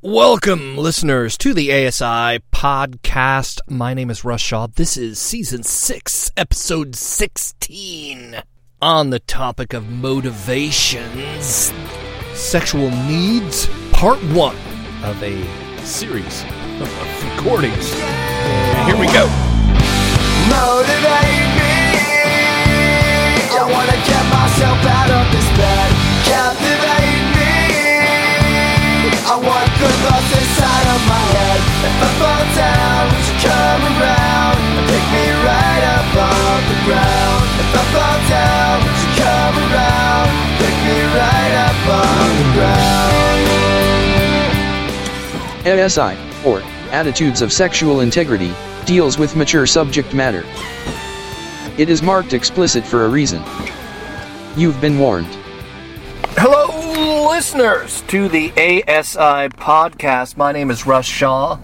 Welcome, listeners, to the ASI podcast. My name is Russ Shaw. This is season 6, episode 16. On the topic of motivations, sexual needs, part 1 of a series of recordings. Here we go. Motivate me. I wanna get myself out of this bed. Captivate me. I want good inside of my head. If I fall down, would you come around and pick me right up off the ground? If I fall down, would you come around, pick me right up off the ground? ASI, or Attitudes of Sexual Integrity, deals with mature subject matter. It is marked explicit for a reason. You've been warned. Hello, listeners, to the ASI podcast. My name is Russ Shaw,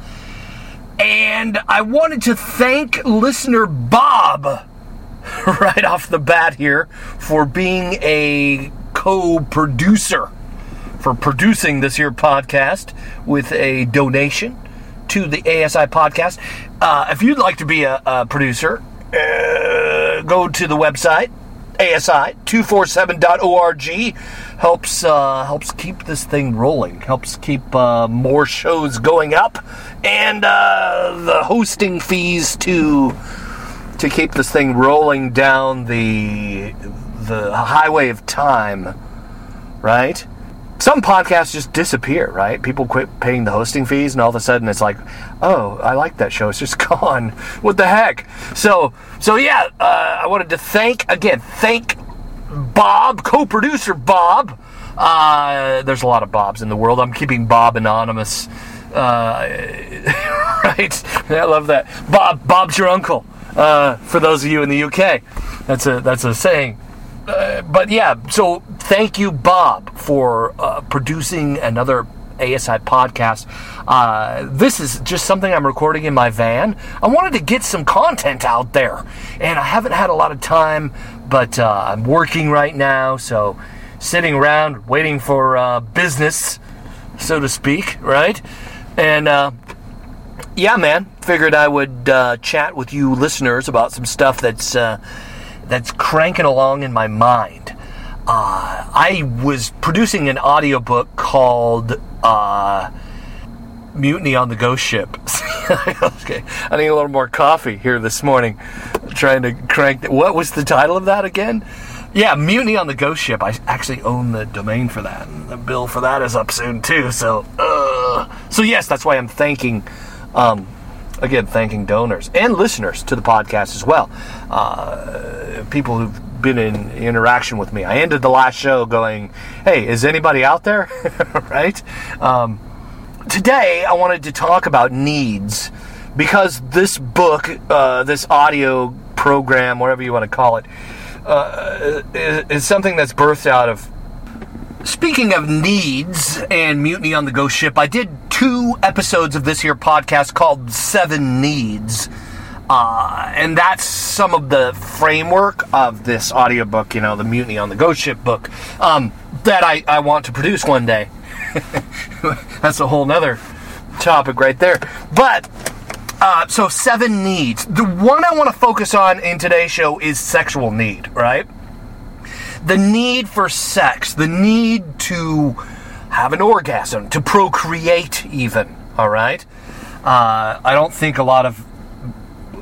and I wanted to thank listener Bob right off the bat here for being a co producer, for producing this here podcast with a donation to the ASI podcast. Uh, if you'd like to be a, a producer, uh, go to the website asi247.org helps uh, helps keep this thing rolling helps keep uh, more shows going up and uh, the hosting fees to to keep this thing rolling down the the highway of time right some podcasts just disappear, right? People quit paying the hosting fees, and all of a sudden it's like, oh, I like that show. It's just gone. What the heck? So, so yeah, uh, I wanted to thank again, thank Bob, co-producer Bob. Uh, there's a lot of Bobs in the world. I'm keeping Bob anonymous. Uh, right? I love that. Bob, Bob's your uncle. Uh, for those of you in the UK, that's a that's a saying. Uh, but yeah, so thank you, Bob, for uh, producing another ASI podcast. Uh, this is just something I'm recording in my van. I wanted to get some content out there, and I haven't had a lot of time, but uh, I'm working right now, so sitting around waiting for uh, business, so to speak, right? And uh, yeah, man, figured I would uh, chat with you listeners about some stuff that's that's cranking along in my mind. Uh, I was producing an audiobook called uh, Mutiny on the Ghost Ship. okay, I need a little more coffee here this morning. trying to crank. What was the title of that again? Yeah, Mutiny on the Ghost Ship. I actually own the domain for that, and the bill for that is up soon too. So, uh, so yes, that's why I'm thanking um, again, thanking donors and listeners to the podcast as well. Uh, people who've been in interaction with me. I ended the last show going, "Hey, is anybody out there?" right? Um, today, I wanted to talk about needs because this book, uh, this audio program, whatever you want to call it, uh, is, is something that's birthed out of Speaking of needs and mutiny on the ghost ship, I did two episodes of this here podcast called Seven Needs. Uh, and that's some of the framework of this audiobook, you know, the Mutiny on the Ghost Ship book, um, that I, I want to produce one day. that's a whole nother topic right there. But, uh, so seven needs. The one I want to focus on in today's show is sexual need, right? The need for sex, the need to have an orgasm, to procreate, even. All right. Uh, I don't think a lot of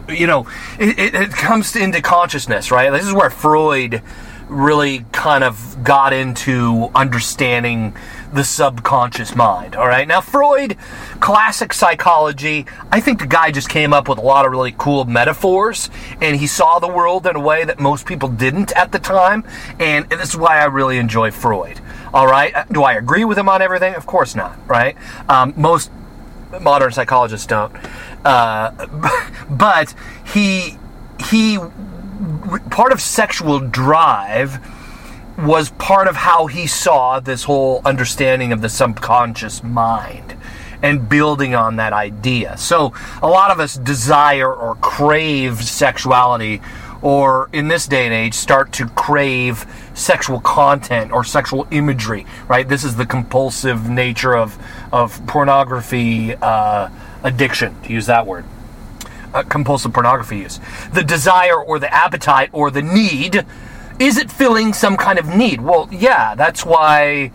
you know it, it, it comes into consciousness, right? This is where Freud really kind of got into understanding the subconscious mind. All right. Now, Freud, classic psychology, I think the guy just came up with a lot of really cool metaphors and he saw the world in a way that most people didn't at the time. And this is why I really enjoy Freud. All right. Do I agree with him on everything? Of course not. Right. Um, most modern psychologists don't. Uh, but he, he, part of sexual drive was part of how he saw this whole understanding of the subconscious mind and building on that idea. So, a lot of us desire or crave sexuality or in this day and age, start to crave sexual content or sexual imagery, right? This is the compulsive nature of, of pornography uh, addiction, to use that word. Uh, compulsive pornography use. The desire or the appetite or the need, is it filling some kind of need? Well, yeah, that's why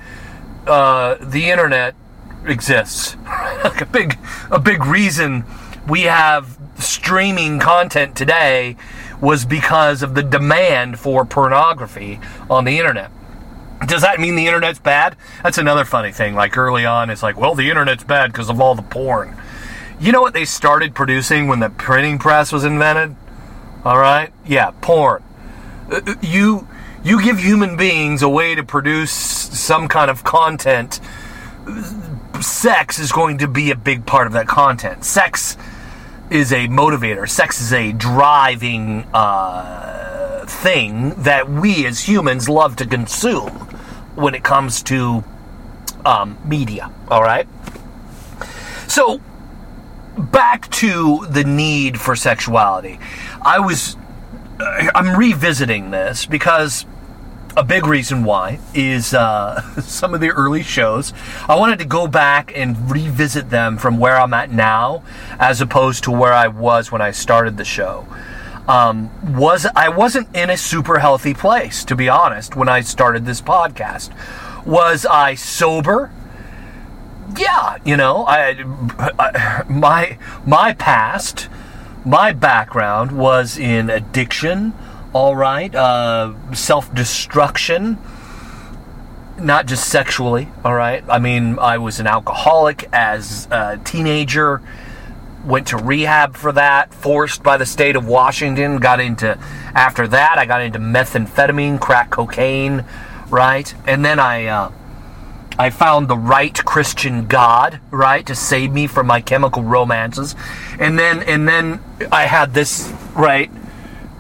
uh, the internet exists. like a big, a big reason we have streaming content today was because of the demand for pornography on the internet. Does that mean the internet's bad? That's another funny thing. Like early on, it's like, well, the internet's bad because of all the porn. You know what they started producing when the printing press was invented? All right, yeah, porn. You you give human beings a way to produce some kind of content. Sex is going to be a big part of that content. Sex is a motivator. Sex is a driving uh, thing that we as humans love to consume when it comes to um, media. All right. So back to the need for sexuality. I was I'm revisiting this because a big reason why is uh, some of the early shows. I wanted to go back and revisit them from where I'm at now, as opposed to where I was when I started the show. Um, was I wasn't in a super healthy place, to be honest, when I started this podcast. Was I sober? Yeah, you know, I, I my my past, my background was in addiction all right, uh, self destruction, not just sexually, all right. I mean, I was an alcoholic as a teenager, went to rehab for that, forced by the state of Washington, got into, after that, I got into methamphetamine, crack cocaine, right, and then I, uh, I found the right Christian God, right, to save me from my chemical romances. And then and then I had this, right,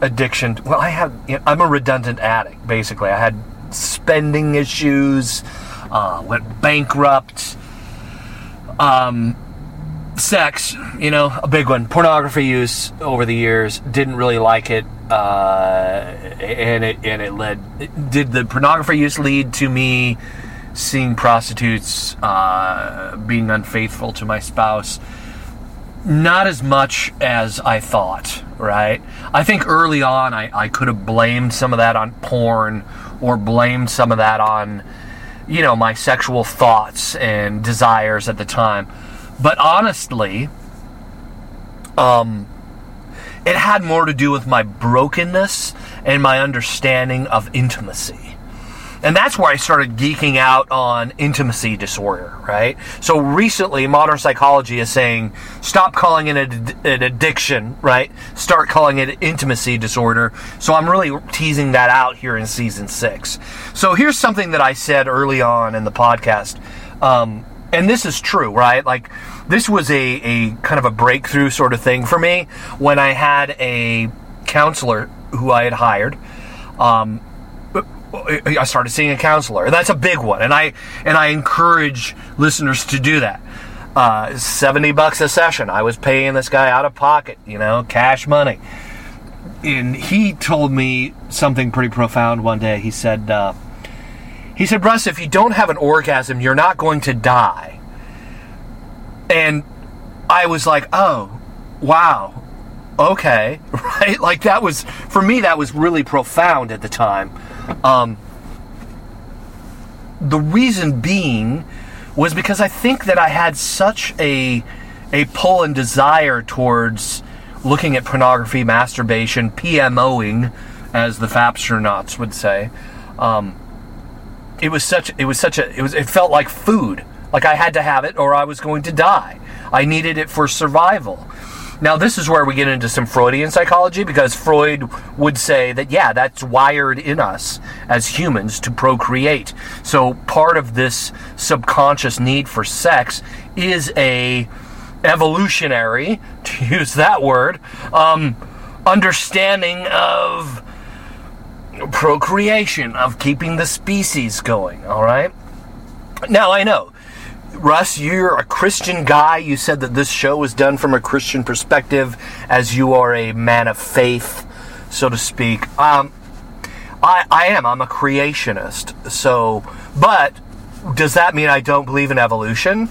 addiction. Well, I have. You know, I'm a redundant addict. Basically, I had spending issues. Uh, went bankrupt. Um, sex, you know, a big one. Pornography use over the years. Didn't really like it. Uh, and it and it led. Did the pornography use lead to me seeing prostitutes, uh, being unfaithful to my spouse? Not as much as I thought, right? I think early on I, I could have blamed some of that on porn or blamed some of that on, you know, my sexual thoughts and desires at the time. But honestly, um, it had more to do with my brokenness and my understanding of intimacy. And that's where I started geeking out on intimacy disorder, right? So recently, modern psychology is saying stop calling it an addiction, right? Start calling it intimacy disorder. So I'm really teasing that out here in season six. So here's something that I said early on in the podcast. Um, and this is true, right? Like, this was a, a kind of a breakthrough sort of thing for me when I had a counselor who I had hired. Um, I started seeing a counselor. That's a big one, and I and I encourage listeners to do that. Uh, Seventy bucks a session. I was paying this guy out of pocket, you know, cash money. And he told me something pretty profound one day. He said, uh, "He said, Russ, if you don't have an orgasm, you're not going to die." And I was like, "Oh, wow, okay, right?" Like that was for me. That was really profound at the time. Um, the reason being was because I think that I had such a a pull and desire towards looking at pornography, masturbation, PMOing, as the Fapstronauts would say. Um, it was such it was such a it was it felt like food. Like I had to have it or I was going to die. I needed it for survival. Now, this is where we get into some Freudian psychology because Freud would say that, yeah, that's wired in us as humans to procreate. So, part of this subconscious need for sex is a evolutionary, to use that word, um, understanding of procreation, of keeping the species going, all right? Now, I know Russ, you're a Christian guy. You said that this show was done from a Christian perspective, as you are a man of faith. so to speak. Um, I, I am. I'm a creationist. So, but does that mean I don't believe in evolution?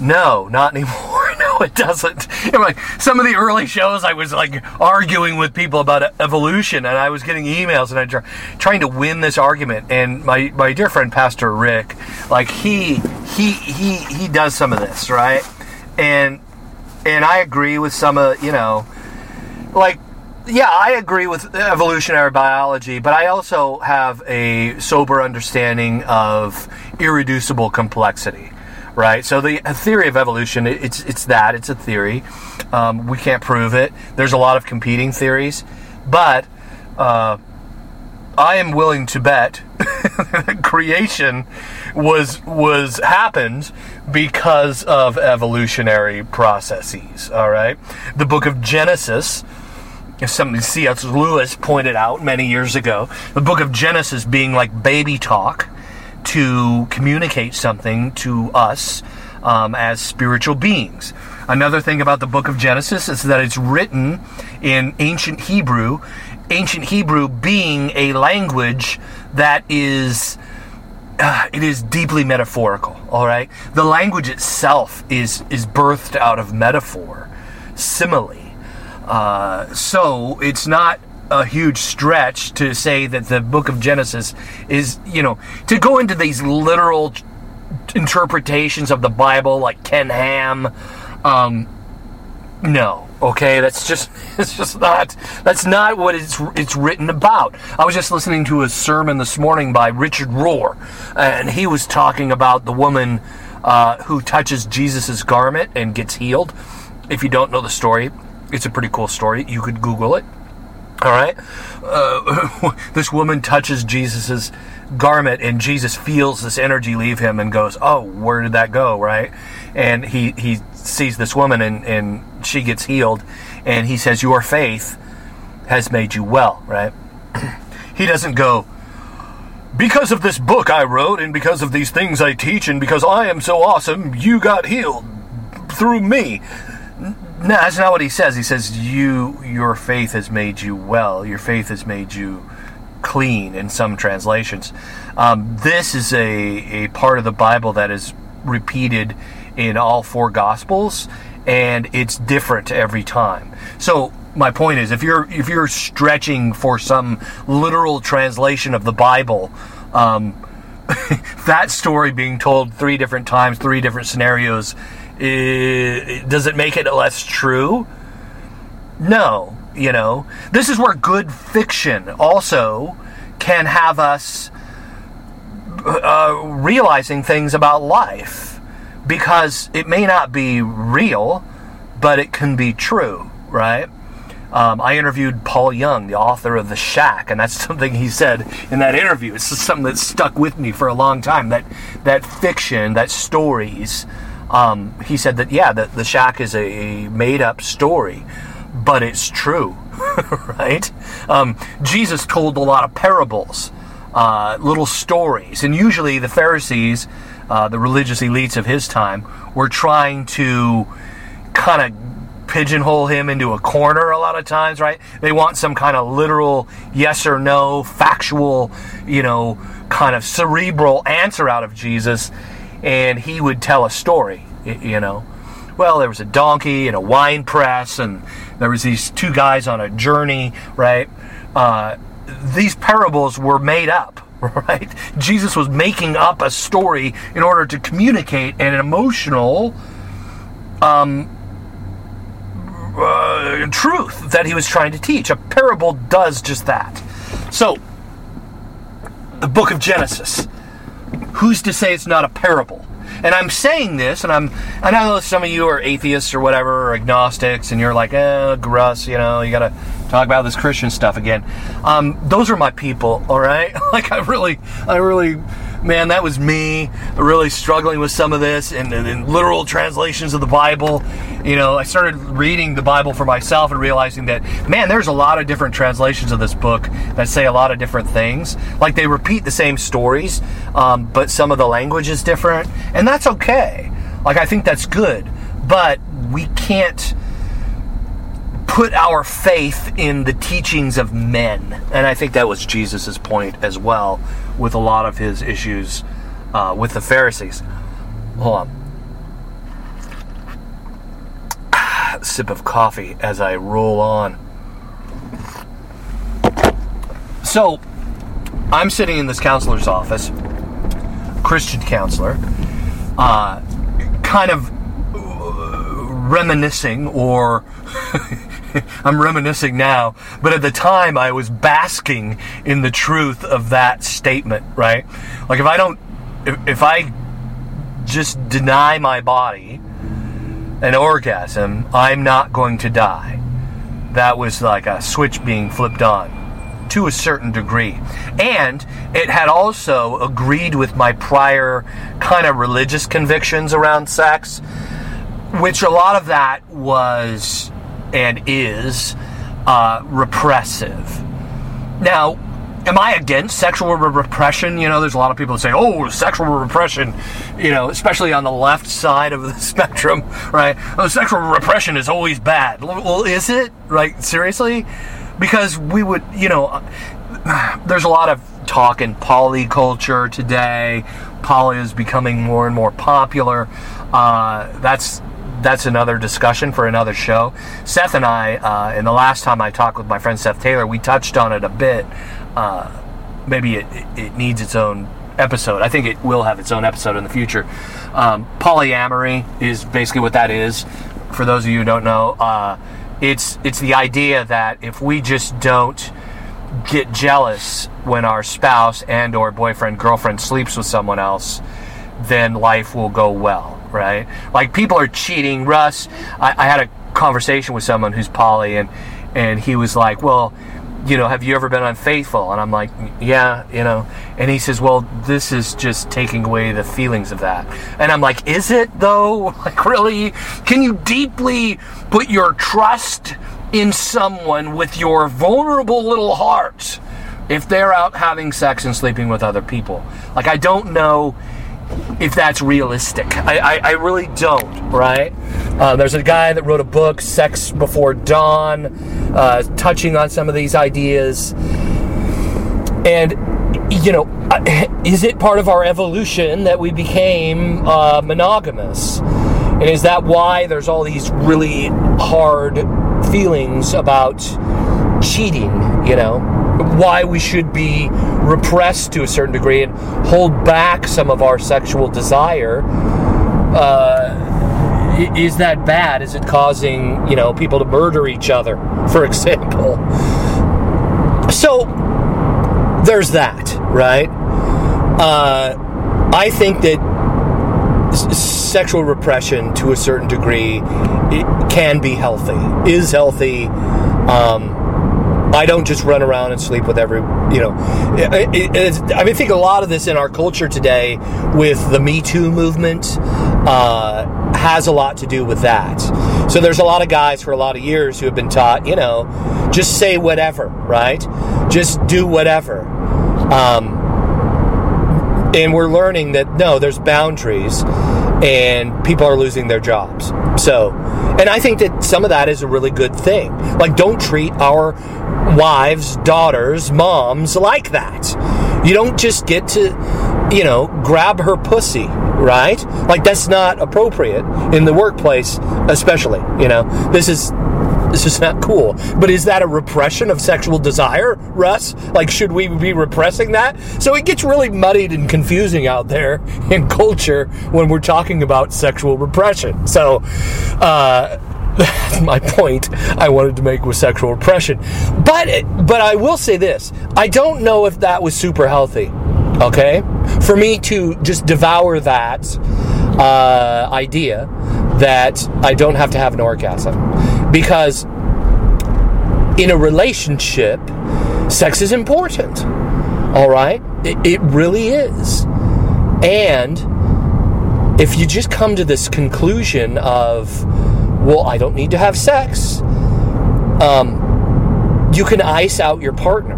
No, not anymore. It doesn't. Know, like some of the early shows, I was like arguing with people about evolution, and I was getting emails, and I try, trying to win this argument. And my my dear friend Pastor Rick, like he he he he does some of this, right? And and I agree with some of you know, like yeah, I agree with evolutionary biology, but I also have a sober understanding of irreducible complexity, right? So the theory of evolution, it's it's that it's a theory. Um, we can't prove it. There's a lot of competing theories, but uh, I am willing to bet creation was was happened because of evolutionary processes. All right, the book of Genesis as something C.S. Lewis pointed out many years ago, the book of Genesis being like baby talk to communicate something to us um, as spiritual beings. Another thing about the book of Genesis is that it's written in ancient Hebrew, ancient Hebrew being a language that is uh, it is deeply metaphorical all right the language itself is is birthed out of metaphor simile uh, so it's not a huge stretch to say that the book of Genesis is, you know, to go into these literal interpretations of the Bible like Ken Ham. Um, no, okay, that's just it's just not that's not what it's it's written about. I was just listening to a sermon this morning by Richard Rohr, and he was talking about the woman uh, who touches Jesus's garment and gets healed. If you don't know the story, it's a pretty cool story. You could Google it. All right. Uh, this woman touches Jesus's garment, and Jesus feels this energy leave him and goes, "Oh, where did that go?" Right? And he he sees this woman, and and she gets healed, and he says, "Your faith has made you well." Right? he doesn't go. Because of this book I wrote, and because of these things I teach, and because I am so awesome, you got healed through me. No, that's not what he says. He says, "You, your faith has made you well. Your faith has made you clean." In some translations, um, this is a a part of the Bible that is repeated in all four Gospels, and it's different every time. So my point is, if you're if you're stretching for some literal translation of the Bible. Um, that story being told three different times, three different scenarios, eh, does it make it less true? No, you know. This is where good fiction also can have us uh, realizing things about life because it may not be real, but it can be true, right? Um, I interviewed Paul Young, the author of The Shack, and that's something he said in that interview. It's something that stuck with me for a long time. That that fiction, that stories. Um, he said that yeah, that The Shack is a made-up story, but it's true, right? Um, Jesus told a lot of parables, uh, little stories, and usually the Pharisees, uh, the religious elites of his time, were trying to kind of pigeonhole him into a corner a lot of times, right? They want some kind of literal yes or no, factual, you know, kind of cerebral answer out of Jesus, and he would tell a story, you know. Well, there was a donkey and a wine press, and there was these two guys on a journey, right? Uh, these parables were made up, right? Jesus was making up a story in order to communicate an emotional uh, truth that he was trying to teach. A parable does just that. So, the book of Genesis. Who's to say it's not a parable? And I'm saying this, and I'm I know some of you are atheists or whatever, or agnostics, and you're like, eh, Russ, you know, you gotta talk about this Christian stuff again. Um, those are my people, all right? like I really, I really, man, that was me, really struggling with some of this and, and, and literal translations of the Bible. You know, I started reading the Bible for myself and realizing that, man, there's a lot of different translations of this book that say a lot of different things. Like they repeat the same stories, um, but some of the language is different, and that's okay. Like I think that's good, but we can't put our faith in the teachings of men. And I think that was Jesus' point as well with a lot of his issues uh, with the Pharisees. Hold on. Sip of coffee as I roll on. So, I'm sitting in this counselor's office, Christian counselor, uh, kind of uh, reminiscing or I'm reminiscing now, but at the time I was basking in the truth of that statement, right? Like if I don't, if, if I just deny my body an orgasm, I'm not going to die. That was like a switch being flipped on to a certain degree. And it had also agreed with my prior kind of religious convictions around sex, which a lot of that was and is uh, repressive. Now, am I against sexual repression? You know, there's a lot of people that say, oh, sexual repression, you know, especially on the left side of the spectrum, right? Oh, sexual repression is always bad. Well, is it? Right? Seriously? Because we would, you know, there's a lot of talk in poly culture today. Poly is becoming more and more popular. Uh, that's that's another discussion for another show. Seth and I, uh, the last time I talked with my friend Seth Taylor, we touched on it a bit. Uh, maybe it, it needs its own episode. I think it will have its own episode in the future. Um, polyamory is basically what that is. For those of you who don't know, uh, it's it's the idea that if we just don't get jealous when our spouse and or boyfriend girlfriend sleeps with someone else, then life will go well right? Like people are cheating. Russ, I, I had a conversation with someone who's poly, and and he was like, well you know, have you ever been unfaithful? And I'm like, yeah, you know. And he says, well, this is just taking away the feelings of that. And I'm like, is it though? Like, really? Can you deeply put your trust in someone with your vulnerable little heart if they're out having sex and sleeping with other people? Like, I don't know if that's realistic. I, I, I really don't, right? Uh, there's a guy that wrote a book, Sex Before Dawn, uh, touching on some of these ideas. And, you know, is it part of our evolution that we became uh, monogamous? And is that why there's all these really hard feelings about cheating, you know? Why we should be repressed to a certain degree and hold back some of our sexual desire. Uh, is that bad? Is it causing you know people to murder each other, for example? So there's that, right? Uh, I think that sexual repression to a certain degree can be healthy, is healthy. Um, I don't just run around and sleep with every, you know. It, it, I mean, I think a lot of this in our culture today with the Me Too movement uh, has a lot to do with that. So there's a lot of guys for a lot of years who have been taught, you know, just say whatever, right? Just do whatever. Um, and we're learning that no, there's boundaries and people are losing their jobs. So, and I think that some of that is a really good thing. Like, don't treat our wives, daughters, moms like that. You don't just get to, you know, grab her pussy, right? Like, that's not appropriate in the workplace, especially. You know, this is this is not cool. But is that a repression of sexual desire, Russ? Like, should we be repressing that? So it gets really muddied and confusing out there in culture when we're talking about sexual repression. So, uh, that's my point I wanted to make with sexual repression. But but I will say this: I don't know if that was super healthy. Okay, for me to just devour that uh, idea that I don't have to have an orgasm. Because in a relationship, sex is important. All right? It, it really is. And if you just come to this conclusion of, well, I don't need to have sex, um, you can ice out your partner,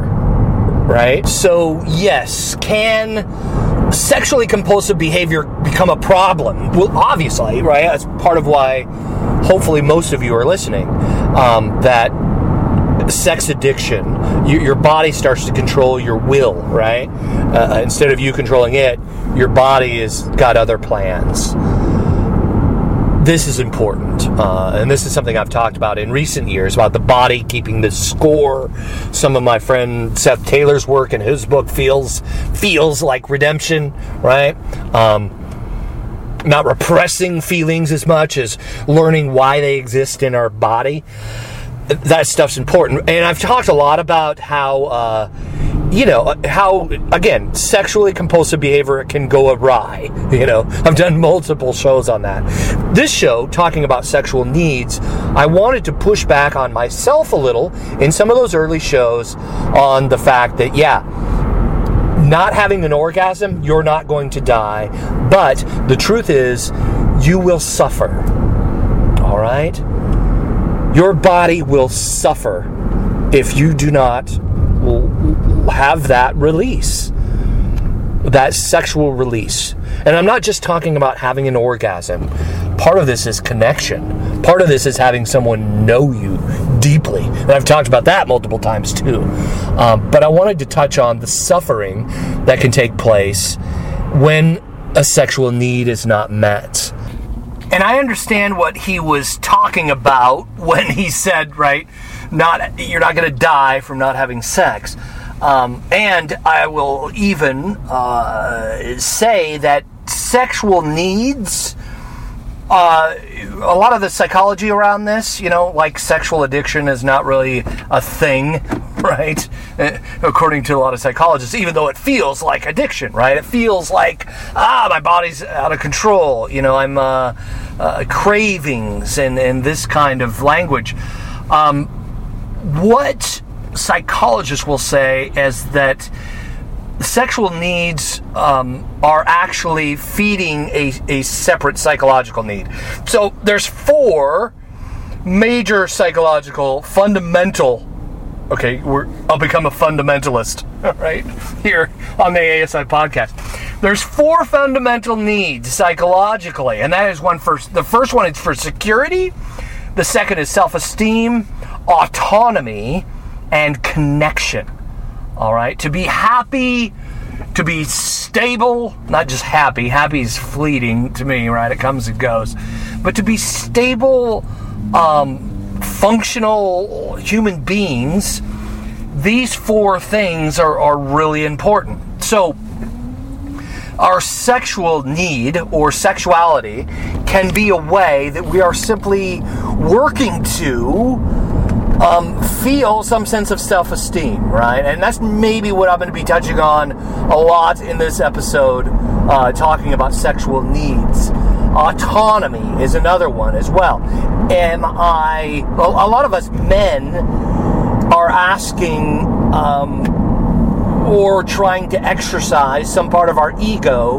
right? So, yes, can sexually compulsive behavior become a problem? Well, obviously, right? That's part of why hopefully most of you are listening. um, that sex addiction, you, your body starts to control your will, right? Uh, instead of you controlling it, your body has got other plans. This is important, uh, and this is something I've talked about in recent years about the body keeping the score. Some of my friend Seth Taylor's work in his book feels feels like redemption, right? Um, not repressing feelings as much as learning why they exist in our body. That stuff's important. And I've talked a lot about how, uh, you know, how, again, sexually compulsive behavior can go awry. You know, I've done multiple shows on that. This show, talking about sexual needs, I wanted to push back on myself a little in some of those early shows on the fact that, yeah, not having an orgasm, you're not going to die. But the truth is, you will suffer. All right? Your body will suffer if you do not have that release, that sexual release. And I'm not just talking about having an orgasm. Part of this is connection. Part of this is having someone know you deeply. And I've talked about that multiple times too. Um, but I wanted to touch on the suffering that can take place when a sexual need is not met. And I understand what he was talking about when he said, right, not you're not going to die from not having sex. Um, and I will even uh, say that sexual needs, uh, a lot of the psychology around this, you know, like sexual addiction is not really a thing, right? Uh, According to a lot of psychologists, even though it feels like addiction, right? It feels like, ah, my body's out of control, you know, I'm uh, uh, cravings and, and this kind of language. Um, what psychologists will say is that sexual needs um, are actually feeding a, a separate psychological need. So there's four major psychological fundamental. Okay, we're I'll become a fundamentalist, right here on the ASI podcast. There's four fundamental needs psychologically, and that is one first. The first one is for security. The second is self-esteem, autonomy, and connection. All right, to be happy, to be stable, not just happy. Happy is fleeting to me, right? It comes and goes. But to be stable, um, functional human beings, these four things are, are really important. So, our sexual need or sexuality can be a way that we are simply working to um, feel some sense of self esteem, right? And that's maybe what I'm going to be touching on a lot in this episode, uh, talking about sexual needs. Autonomy is another one as well. Am I, a a lot of us men are asking, um, or trying to exercise some part of our ego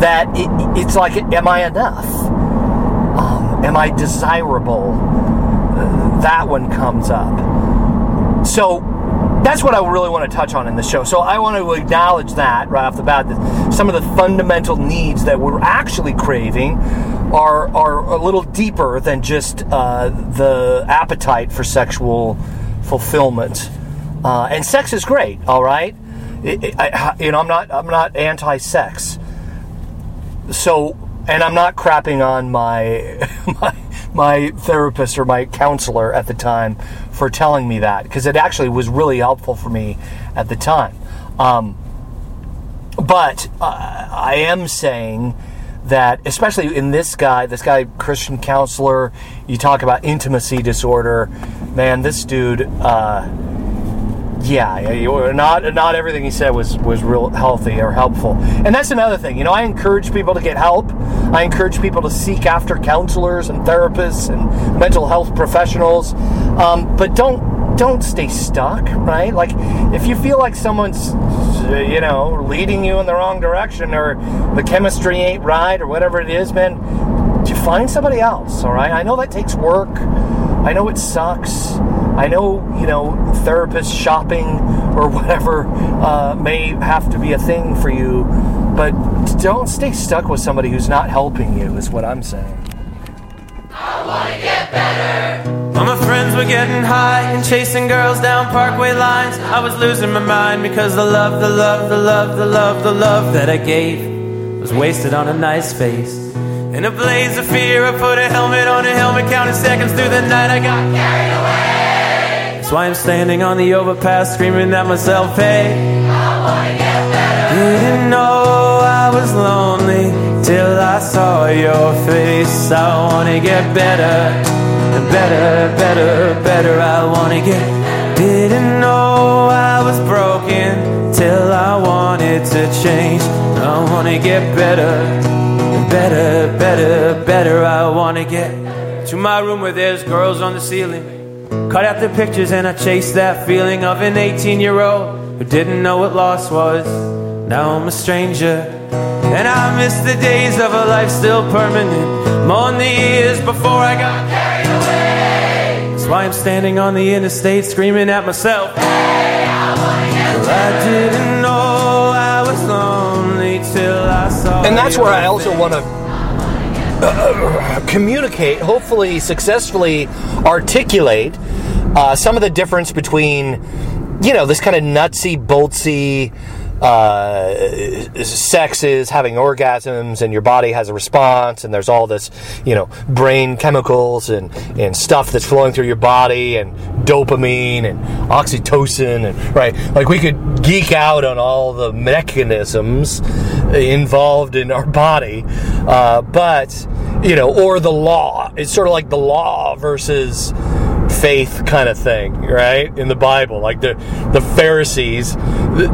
that it, it's like, am I enough? Um, am I desirable? That one comes up. So that's what I really want to touch on in the show. So I want to acknowledge that right off the bat that some of the fundamental needs that we're actually craving are are a little deeper than just uh, the appetite for sexual fulfillment. Uh, and sex is great, all right. It- it- I, you know, I'm not I'm not anti-sex. So, and I'm not crapping on my my my therapist or my counselor at the time for telling me that because it actually was really helpful for me at the time. Um, but uh, I am saying that, especially in this guy, this guy, Christian counselor, you talk about intimacy disorder. Man, this dude, uh, yeah, not not everything he said was was real healthy or helpful. And that's another thing. You know, I encourage people to get help. I encourage people to seek after counselors and therapists and mental health professionals. Um, but don't don't stay stuck, right? Like if you feel like someone's you know leading you in the wrong direction or the chemistry ain't right or whatever it is, man, you find somebody else. All right. I know that takes work. I know it sucks. I know, you know, therapist shopping or whatever uh, may have to be a thing for you, but don't stay stuck with somebody who's not helping you, is what I'm saying. All my friends were getting high and chasing girls down parkway lines. I was losing my mind because the love, the love, the love, the love, the love that I gave was wasted on a nice face. In a blaze of fear, I put a helmet on a helmet, counting seconds through the night. I got carried away. Why I'm standing on the overpass, screaming at myself, hey. I wanna get better. Didn't know I was lonely till I saw your face. I wanna get better, better, better, better. I wanna get. Didn't know I was broken till I wanted to change. I wanna get better, better, better, better. I wanna get to my room where there's girls on the ceiling. Cut out the pictures and I chased that feeling of an 18 year old who didn't know what loss was. Now I'm a stranger. And I miss the days of a life still permanent. Mourn the years before I got carried away. That's why I'm standing on the interstate screaming at myself. Well, I didn't know I was lonely till I saw And that's where I also want to communicate, hopefully successfully articulate uh, some of the difference between, you know, this kind of nutsy, boltsy. Uh, sex is having orgasms and your body has a response and there's all this you know brain chemicals and and stuff that's flowing through your body and dopamine and oxytocin and right like we could geek out on all the mechanisms involved in our body uh, but you know or the law. It's sort of like the law versus faith kind of thing, right? In the Bible, like the the Pharisees,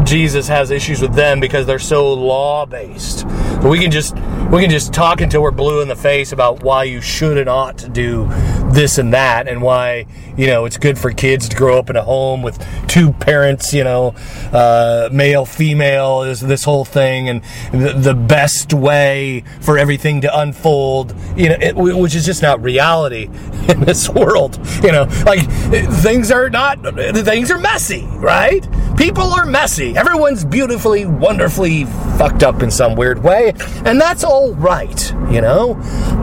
Jesus has issues with them because they're so law based. We can just we can just talk until we're blue in the face about why you should and ought to do this and that, and why you know it's good for kids to grow up in a home with two parents, you know, uh, male female is this whole thing, and the, the best way for everything to unfold, you know, it, which is just not reality in this world, you know. Like things are not things are messy right? People are messy. Everyone's beautifully wonderfully fucked up in some weird way and that's all right you know?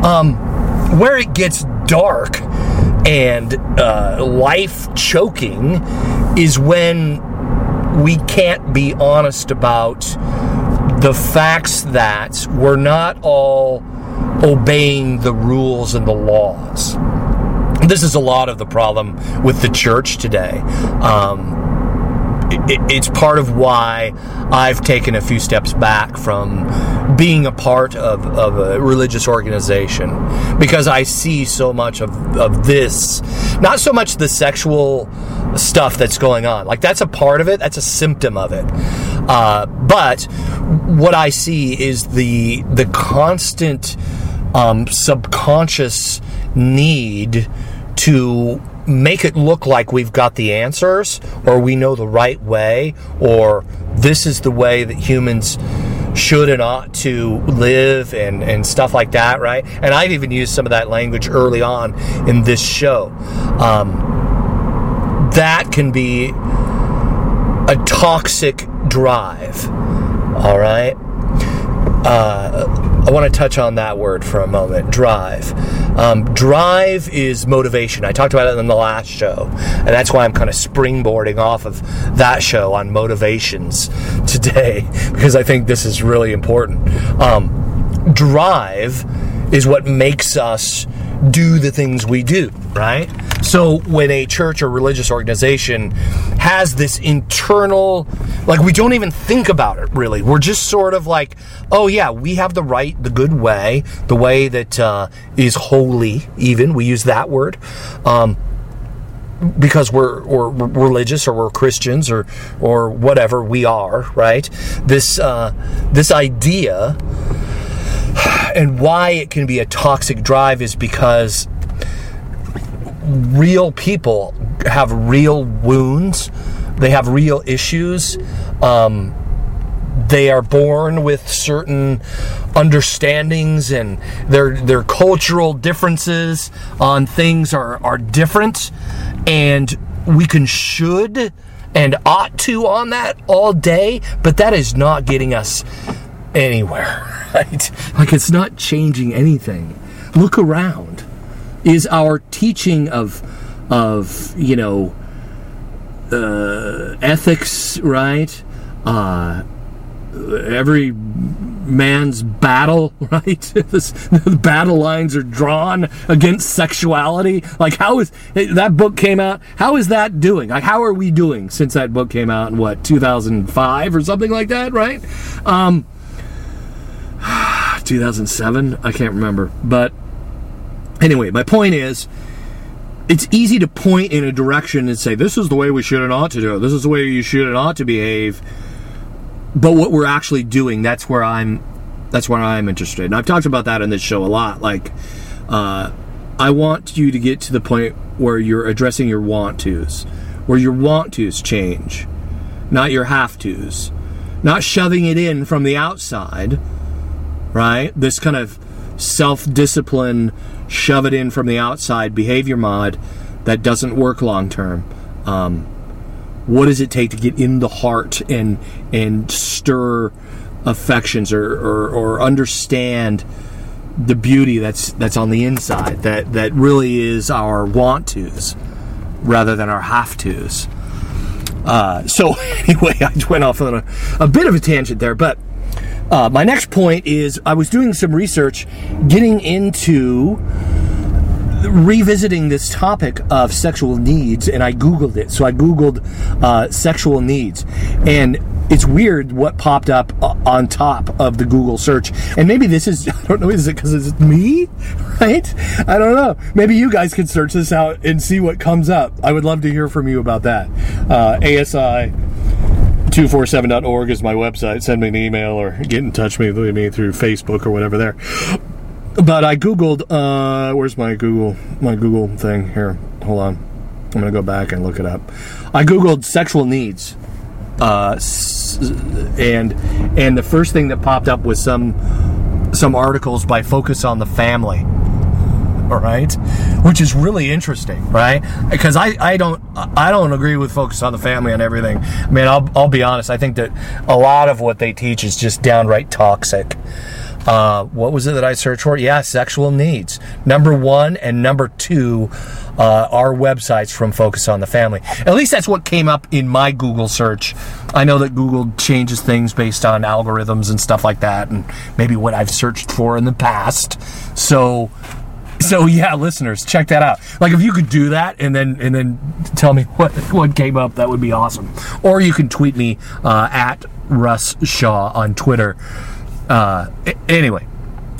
Um, where it gets dark and uh, life choking is when we can't be honest about the facts that we're not all obeying the rules and the laws this is a lot of the problem with the church today. Um, it, it's part of why I've taken a few steps back from being a part of, of a religious organization because I see so much of, of this, not so much the sexual stuff that's going on. Like, that's a part of it, that's a symptom of it. Uh, but what I see is the, the constant um, subconscious need to make it look like we've got the answers or we know the right way or this is the way that humans should and ought to live and, and stuff like that, right? And I've even used some of that language early on in this show. Um, that can be a toxic drive, all right? Uh, I want to touch on that word for a moment drive. Um, drive is motivation. I talked about it in the last show, and that's why I'm kind of springboarding off of that show on motivations today, because I think this is really important. Um, drive is what makes us do the things we do, right? So when a church or religious organization has this internal, like we don't even think about it really. We're just sort of like, oh yeah, we have the right, the good way, the way that uh, is holy. Even we use that word. Um, because we're, we're religious or we're Christians or or whatever we are, right? This uh, this idea and why it can be a toxic drive is because real people have real wounds, they have real issues. Um, they are born with certain understandings and their their cultural differences on things are, are different and we can should and ought to on that all day but that is not getting us anywhere right like it's not changing anything look around is our teaching of of you know uh, ethics, right? Uh, every man's battle, right? the battle lines are drawn against sexuality. Like, how is that book came out? How is that doing? Like, how are we doing since that book came out in what 2005 or something like that, right? Um, 2007, I can't remember, but anyway, my point is. It's easy to point in a direction and say, this is the way we should and ought to do it. This is the way you should and ought to behave. But what we're actually doing that's where i'm that's where i'm interested. And i've talked about that in this show a lot. Like uh, i want you to get to the point where you're addressing your want to's where your want to's change not your have to's. Not shoving it in from the outside right? This kind of self-discipline shove it in from the outside behavior mod that doesn't work long term um, what does it take to get in the heart and and stir affections or, or, or understand the beauty that's that's on the inside that that really is our want tos rather than our have tos uh, so anyway i went off on a, a bit of a tangent there but uh, my next point is i was doing some research getting into revisiting this topic of sexual needs, and I Googled it. So I Googled uh, sexual needs, and it's weird what popped up uh, on top of the Google search. And maybe this is, I don't know, is it because it's me? Right? I don't know. Maybe you guys could search this out and see what comes up. I would love to hear from you about that. Uh, ASI. 247.org is my website. Send me an email or get in touch with me through Facebook or whatever there but I googled. Uh, where's my Google my Google thing here? Hold on, I'm gonna go back and look it up. I googled sexual needs, uh, and and the first thing that popped up was some some articles by Focus on the Family. All right, which is really interesting, right? Because I, I don't I don't agree with Focus on the Family and everything. I mean, I'll I'll be honest. I think that a lot of what they teach is just downright toxic. Uh, what was it that I searched for? Yeah, sexual needs. Number one and number two uh, are websites from Focus on the Family. At least that's what came up in my Google search. I know that Google changes things based on algorithms and stuff like that, and maybe what I've searched for in the past. So so yeah, listeners, check that out. Like if you could do that and then and then tell me what what came up, that would be awesome. Or you can tweet me uh, at Russ Shaw on Twitter. Uh, anyway,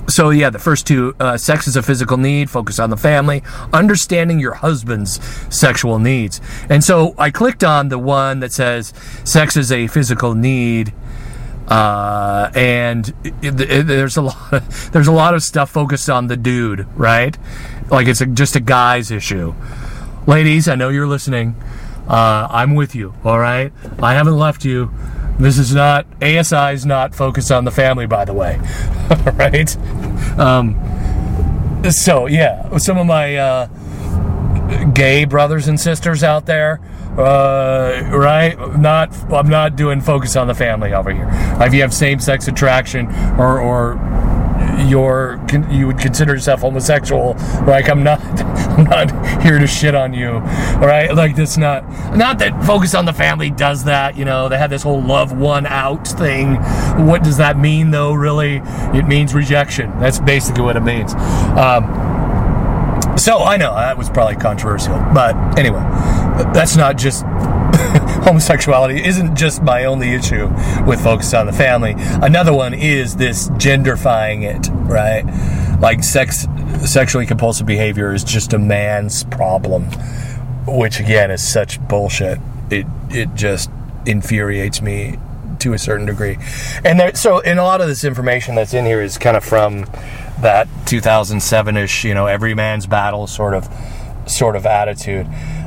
so yeah, the first two: uh, sex is a physical need. Focus on the family. Understanding your husband's sexual needs. And so I clicked on the one that says sex is a physical need. Uh, and it, it, there's a lot of, there's a lot of stuff focused on the dude, right? Like it's a, just a guy's issue. Ladies, I know you're listening. Uh, I'm with you. All right, I haven't left you. This is not ASI is not focused on the family, by the way. right? Um, so yeah, some of my uh, gay brothers and sisters out there, uh, right? Not I'm not doing focus on the family over here. If you have same-sex attraction or or you're you would consider yourself homosexual like i'm not i'm not here to shit on you right? Like that's not not that focus on the family does that you know they have this whole love won out thing. What does that mean though really? It means rejection. That's basically what it means. Um, so i know that was probably controversial but anyway that's not just homosexuality isn't just my only issue with focus on the family. Another one is this genderfying it, right? Like sex, sexually compulsive behavior is just a man's problem, which again is such bullshit. It it just infuriates me to a certain degree. And there, so, in a lot of this information that's in here is kind of from that 2007ish, you know, every man's battle sort of sort of attitude.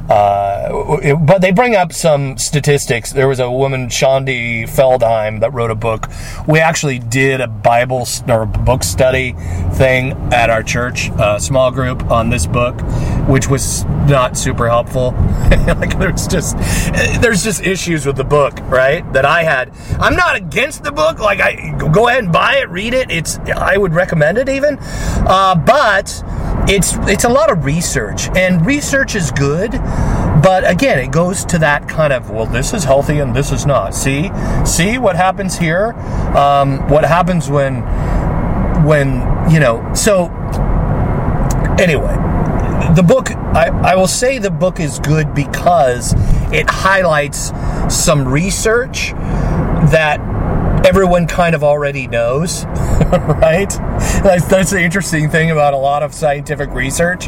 Uh, but they bring up some statistics. There was a woman, Shaunti Feldhahn, that wrote a book. We actually did a Bible or book study thing at our church, a small group on this book, which was not super helpful. like there's just there's just issues with the book, right? That I had. I'm not against the book. Like I go ahead and buy it, read it. It's I would recommend it even, uh, but it's it's a lot of research, and research is good, but again, it goes to that kind of well, this is healthy and this is not. See, see what happens here. Um, what happens when when you know so anyway the book I, I will say the book is good because it highlights some research that everyone kind of already knows right? That's, that's the interesting thing about a lot of scientific research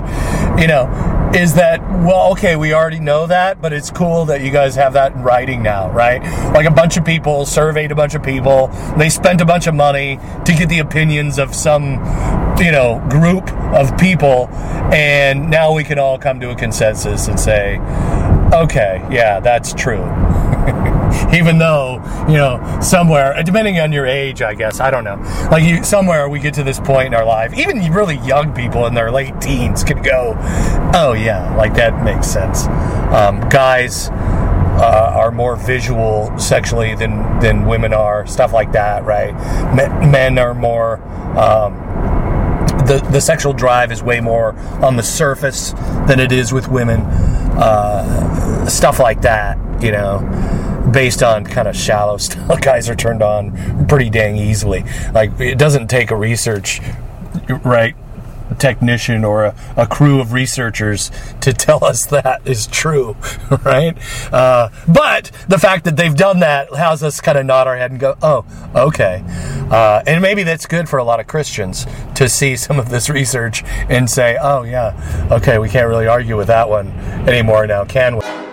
you know is that well okay we already know that but it's cool that you guys have that in writing now right? Like a bunch of people surveyed a bunch of people they spent a bunch of money to get the opinions of some you know group of people and now we can all come to a consensus and say okay yeah that's true. Even though you know somewhere depending on your age i guess i don't know. Like you somewhere we get to this point in our life even really young people in their late teens can go oh yeah like that makes sense. Um, guys uh, are more visual sexually than than women are stuff like that right? Men, men are more um, the, the sexual drive is way more on the surface than it is with women. Uh, stuff like that, you know, based on kind of shallow stuff. Guys are turned on pretty dang easily. Like, it doesn't take a research, right? Technician or a, a, crew of researchers to tell us that is true, right? Uh, but the fact that they've done that has us kind of nod our head and go, oh, okay. Uh, and maybe that's good for a lot of Christians to see some of this research and say, oh, yeah, okay, we can't really argue with that one anymore now, can we?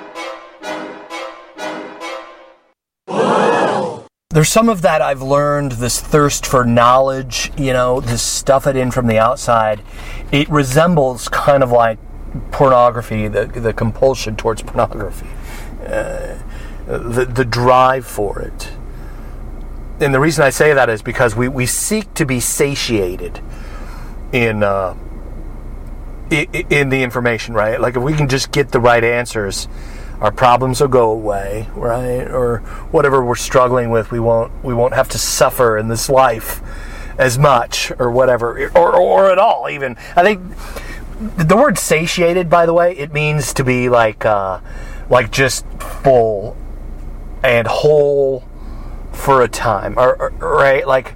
There's some of that I've learned this thirst for knowledge, you know, this stuff it in from the outside. It resembles kind of like pornography, the, the compulsion towards pornography, uh, the, the drive for it. And the reason I say that is because we, we seek to be satiated in, uh, in the information, right? Like if we can just get the right answers, our problems will go away, right? Or whatever we're struggling with, we won't we won't have to suffer in this life as much, or whatever, or or at all. Even I think the word satiated, by the way, it means to be like uh, like just full and whole for a time, or, or right? Like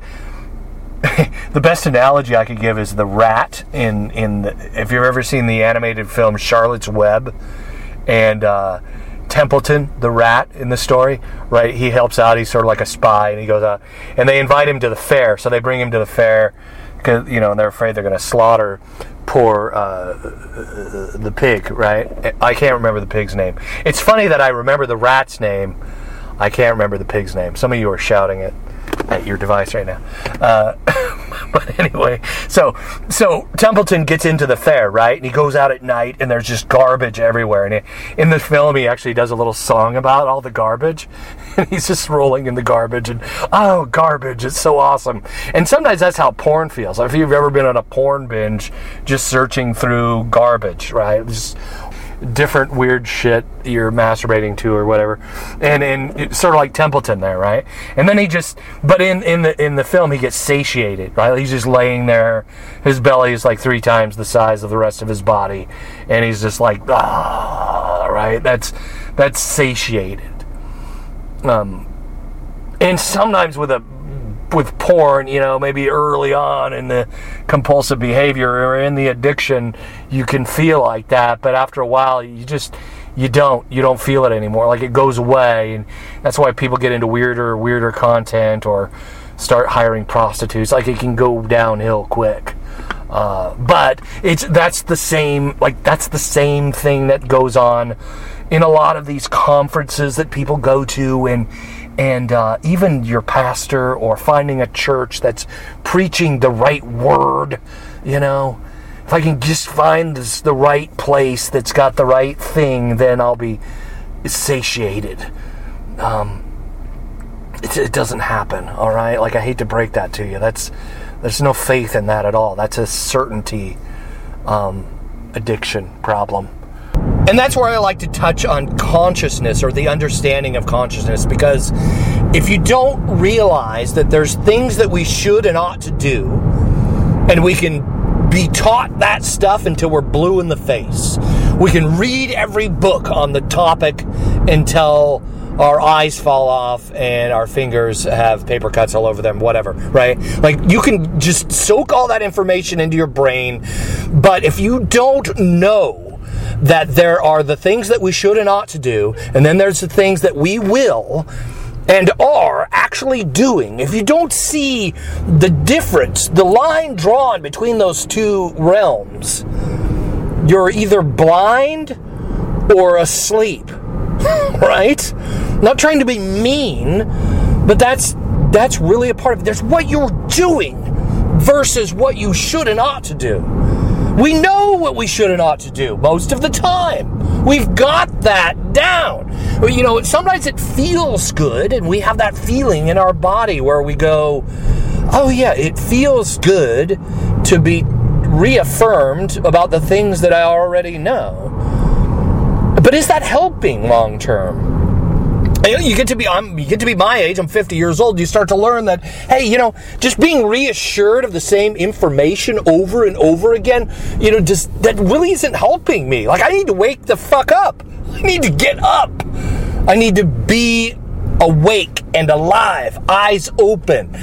the best analogy I could give is the rat in in the, if you've ever seen the animated film Charlotte's Web and uh, Templeton, the rat in the story, right? He helps out. He's sort of like a spy, and he goes out, and they invite him to the fair. So they bring him to the fair because you know and they're afraid they're going to slaughter poor uh, the pig, right? I can't remember the pig's name. It's funny that I remember the rat's name. I can't remember the pig's name. Some of you are shouting it at your device right now. Uh, but anyway, so so Templeton gets into the fair, right? And he goes out at night, and there's just garbage everywhere. And in the film, he actually does a little song about all the garbage, and he's just rolling in the garbage, and oh, garbage! It's so awesome. And sometimes that's how porn feels. If you've ever been on a porn binge, just searching through garbage, right? Just different weird shit you're masturbating to or whatever, and and sort of like Templeton there, right? And then he just, but in in the in the film he gets satiated, right? He's just laying there, his belly is like three times the size of the rest of his body, and he's just like ah, right? That's that's satiated. Um, and sometimes with a with porn, you know, maybe early on in the compulsive behavior or in the addiction, you can feel like that, but after a while, you just you don't you don't feel it anymore. Like it goes away, and that's why people get into weirder weirder content or start hiring prostitutes. Like it can go downhill quick. Uh, but it's that's the same like that's the same thing that goes on in a lot of these conferences that people go to and and uh, even your pastor or finding a church that's preaching the right word, you know. If I can just find this, the right place that's got the right thing, then I'll be satiated. Um, it, it doesn't happen, all right? Like, I hate to break that to you. That's There's no faith in that at all. That's a certainty um, addiction problem. And that's where I like to touch on consciousness or the understanding of consciousness because if you don't realize that there's things that we should and ought to do, and we can be taught that stuff until we're blue in the face. We can read every book on the topic until our eyes fall off and our fingers have paper cuts all over them, whatever, right? Like you can just soak all that information into your brain, but if you don't know that there are the things that we should and ought to do, and then there's the things that we will and are actually doing, if you don't see the difference, the line drawn between those two realms, you're either blind or asleep. right? Not trying to be mean, but that's that's really a part of it. There's what you're doing versus what you should and ought to do. We know what we should and ought to do most of the time. We've got that down. You know, sometimes it feels good, and we have that feeling in our body where we go, oh, yeah, it feels good to be reaffirmed about the things that I already know. But is that helping long term? You get to be I'm, you get to be my age. I'm 50 years old. You start to learn that hey, you know, just being reassured of the same information over and over again, you know, just that really isn't helping me. Like I need to wake the fuck up. I need to get up. I need to be awake and alive, eyes open.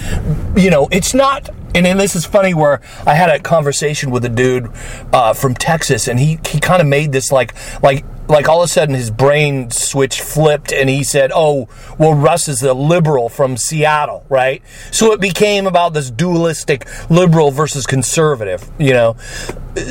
You know, it's not. And then this is funny where I had a conversation with a dude uh, from Texas, and he he kind of made this like like like all of a sudden his brain switch flipped and he said, "Oh, well Russ is the liberal from Seattle, right?" So it became about this dualistic liberal versus conservative, you know.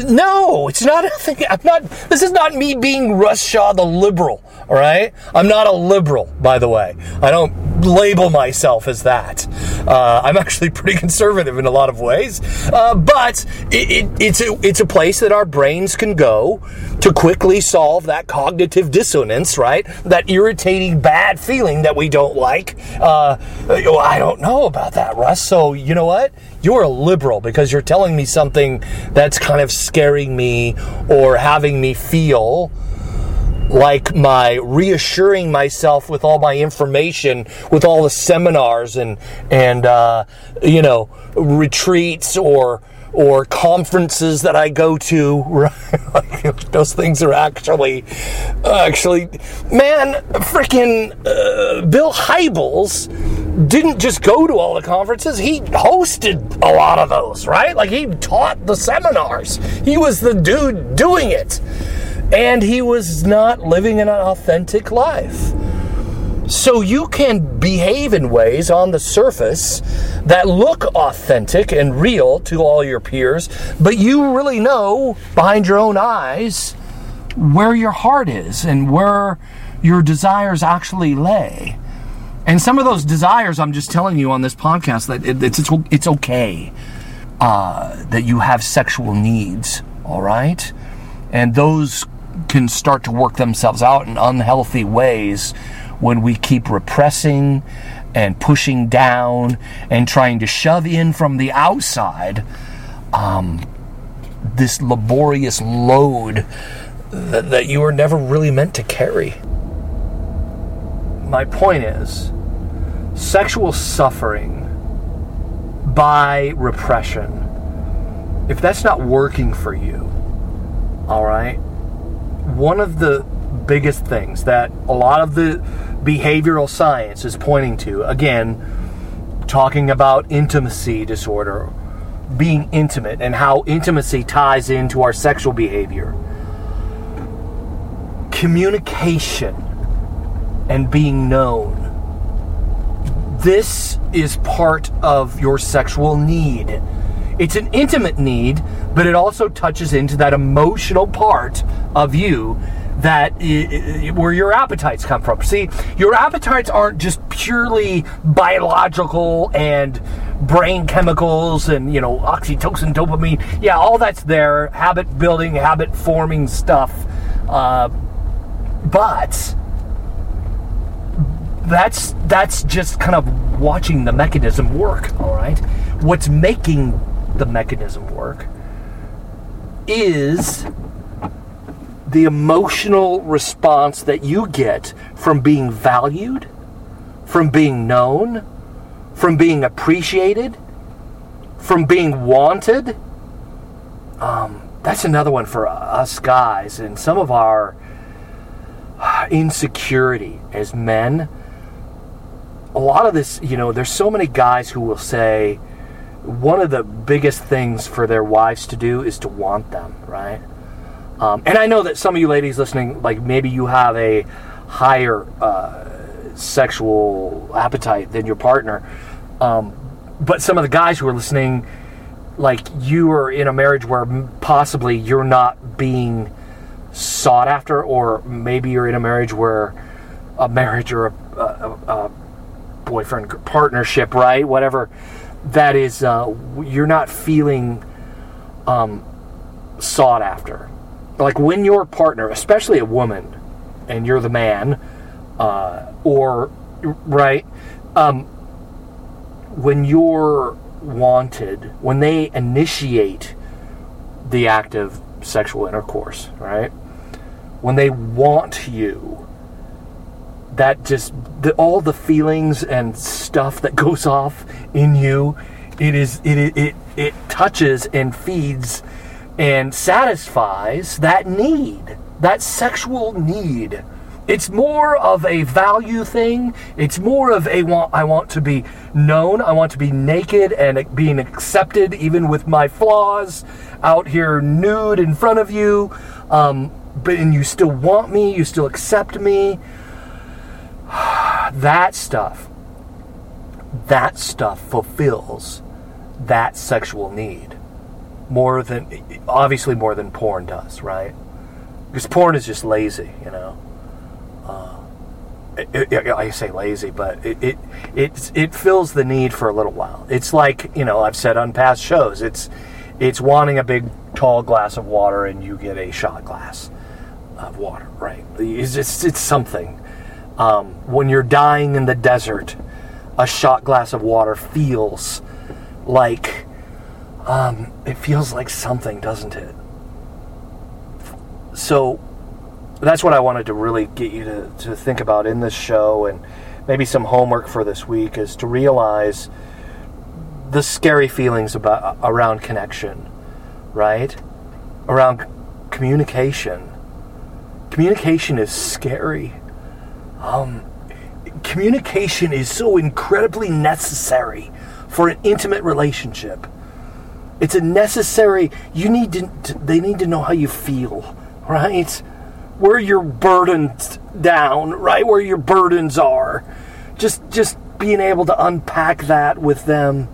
No, it's not. I'm not. This is not me being Russ Shaw the liberal. All right, I'm not a liberal, by the way. I don't label myself as that. Uh, I'm actually pretty conservative in a lot of ways, uh, but it, it, it's a it's a place that our brains can go to quickly solve that cognitive dissonance, right? That irritating bad feeling that we don't like. Uh, I don't know about that, Russ. So you know what? You're a liberal because you're telling me something that's kind of scaring me or having me feel like my reassuring myself with all my information, with all the seminars and and uh, you know retreats or or conferences that I go to. Right? Those things are actually, actually, man, freaking uh, Bill Hybels didn't just go to all the conferences, he hosted a lot of those, right? Like he taught the seminars. He was the dude doing it. And he was not living an authentic life. So you can behave in ways on the surface that look authentic and real to all your peers, but you really know behind your own eyes where your heart is and where your desires actually lay. And some of those desires, I'm just telling you on this podcast that it, it's, it's, it's okay uh, that you have sexual needs, all right? And those can start to work themselves out in unhealthy ways when we keep repressing and pushing down and trying to shove in from the outside um, this laborious load that, that you were never really meant to carry. My point is sexual suffering by repression, if that's not working for you, all right, one of the biggest things that a lot of the behavioral science is pointing to. Again, talking about intimacy disorder, being intimate, and how intimacy ties into our sexual behavior. Communication and being known. This is part of your sexual need. It's an intimate need, but it also touches into that emotional part of you that where your appetites come from. See, your appetites aren't just purely biological and brain chemicals and you know oxytocin, dopamine. Yeah, all that's there, habit building, habit forming stuff. Uh, but that's that's just kind of watching the mechanism work. All right, what's making the mechanism work is the emotional response that you get from being valued, from being known, from being appreciated, from being wanted, um, that's another one for us guys and some of our insecurity as men. A lot of this, you know, there's so many guys who will say one of the biggest things for their wives to do is to want them, right? Um, and I know that some of you ladies listening, like maybe you have a higher uh, sexual appetite than your partner. Um, but some of the guys who are listening, like you are in a marriage where possibly you're not being sought after, or maybe you're in a marriage where a marriage or a, a, a boyfriend partnership, right? Whatever that is, uh, you're not feeling um, sought after. Like when your partner, especially a woman, and you're the man, uh, or right, um, when you're wanted, when they initiate the act of sexual intercourse, right? When they want you, that just the, all the feelings and stuff that goes off in you, it is it it it, touches and feeds and satisfies that need, that sexual need. It's more of a value thing. It's more of a want. I want to be known. I want to be naked and being accepted, even with my flaws, out here nude in front of you. Um, but and you still want me. You still accept me. That stuff. That stuff fulfills that sexual need more than obviously more than porn does, right? Because porn is just lazy, you know. Uh, it, it, I say lazy, but it, it it it fills the need for a little while. It's like you know I've said on past shows. It's it's wanting a big tall glass of water and you get a shot glass of water, right? It's it's, it's something. Um, when you're dying in the desert, a shot glass of water feels like um, it feels like something, doesn't it? So that's what I wanted to really get you to, to think about in this show and maybe some homework for this week is to realize the scary feelings about around connection, right? Around communication. Communication is scary. Um, communication is so incredibly necessary for an intimate relationship. It's a necessary. You need to. They need to know how you feel, right? Where your burdens down, right? Where your burdens are. Just, just being able to unpack that with them,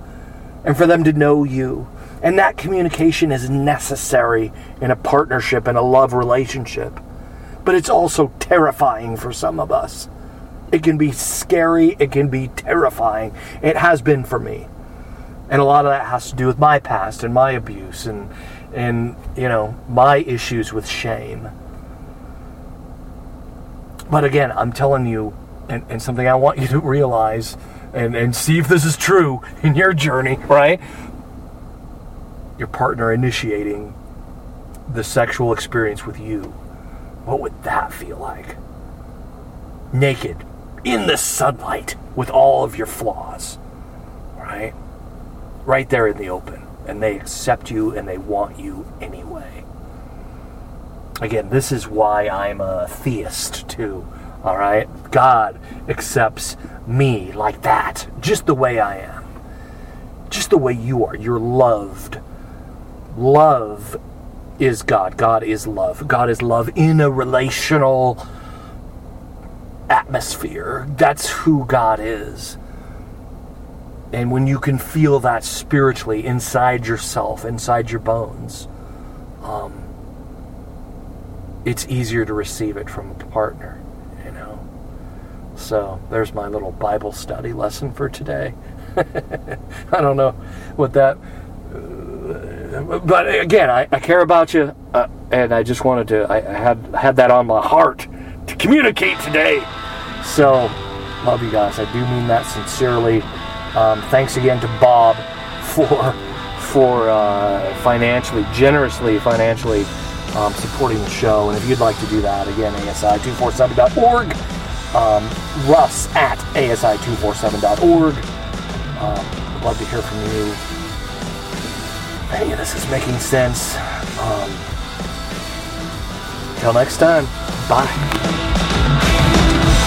and for them to know you. And that communication is necessary in a partnership and a love relationship. But it's also terrifying for some of us. It can be scary. It can be terrifying. It has been for me and a lot of that has to do with my past and my abuse and and you know my issues with shame but again i'm telling you and, and something i want you to realize and, and see if this is true in your journey right your partner initiating the sexual experience with you what would that feel like naked in the sunlight with all of your flaws right right there in the open. And they accept you and they want you anyway. Again, this is why I'm a theist, too. All right? God accepts me like that, just the way I am. Just the way you are. You're loved. Love is God. God is love. God is love in a relational atmosphere. That's who God is. And when you can feel that spiritually inside yourself, inside your bones, um, it's easier to receive it from a partner, you know. So there's my little Bible study lesson for today. I don't know what that, but again, I, I, care about you, uh, and I just wanted to. I, had had that on my heart to communicate today. So love you guys. I do mean that sincerely. Um, thanks again to Bob for for uh, financially, generously financially um, supporting the show. And if you'd like to do that, again, asi247.org. Um, Russ at asi247.org. Um, love to hear from you. Hey, this is making sense. Um, till next time, bye.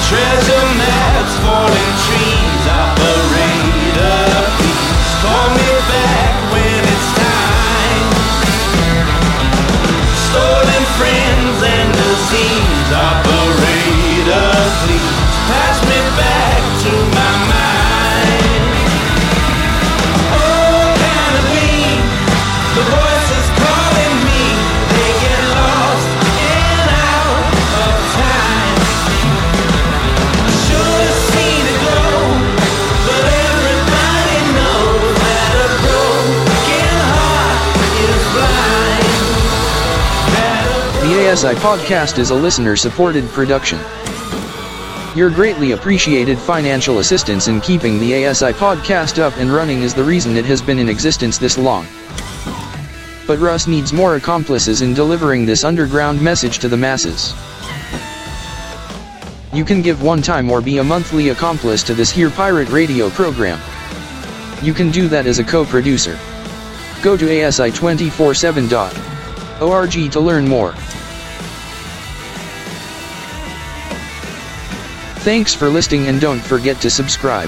Treasure maps, falling trees, operator, please call me back when it's time. Stolen friends and disease, operator, please pass me back ASI podcast is a listener supported production. Your greatly appreciated financial assistance in keeping the ASI podcast up and running is the reason it has been in existence this long. But Russ needs more accomplices in delivering this underground message to the masses. You can give one time or be a monthly accomplice to this here pirate radio program. You can do that as a co-producer. Go to asi247.org to learn more. Thanks for listening and don't forget to subscribe.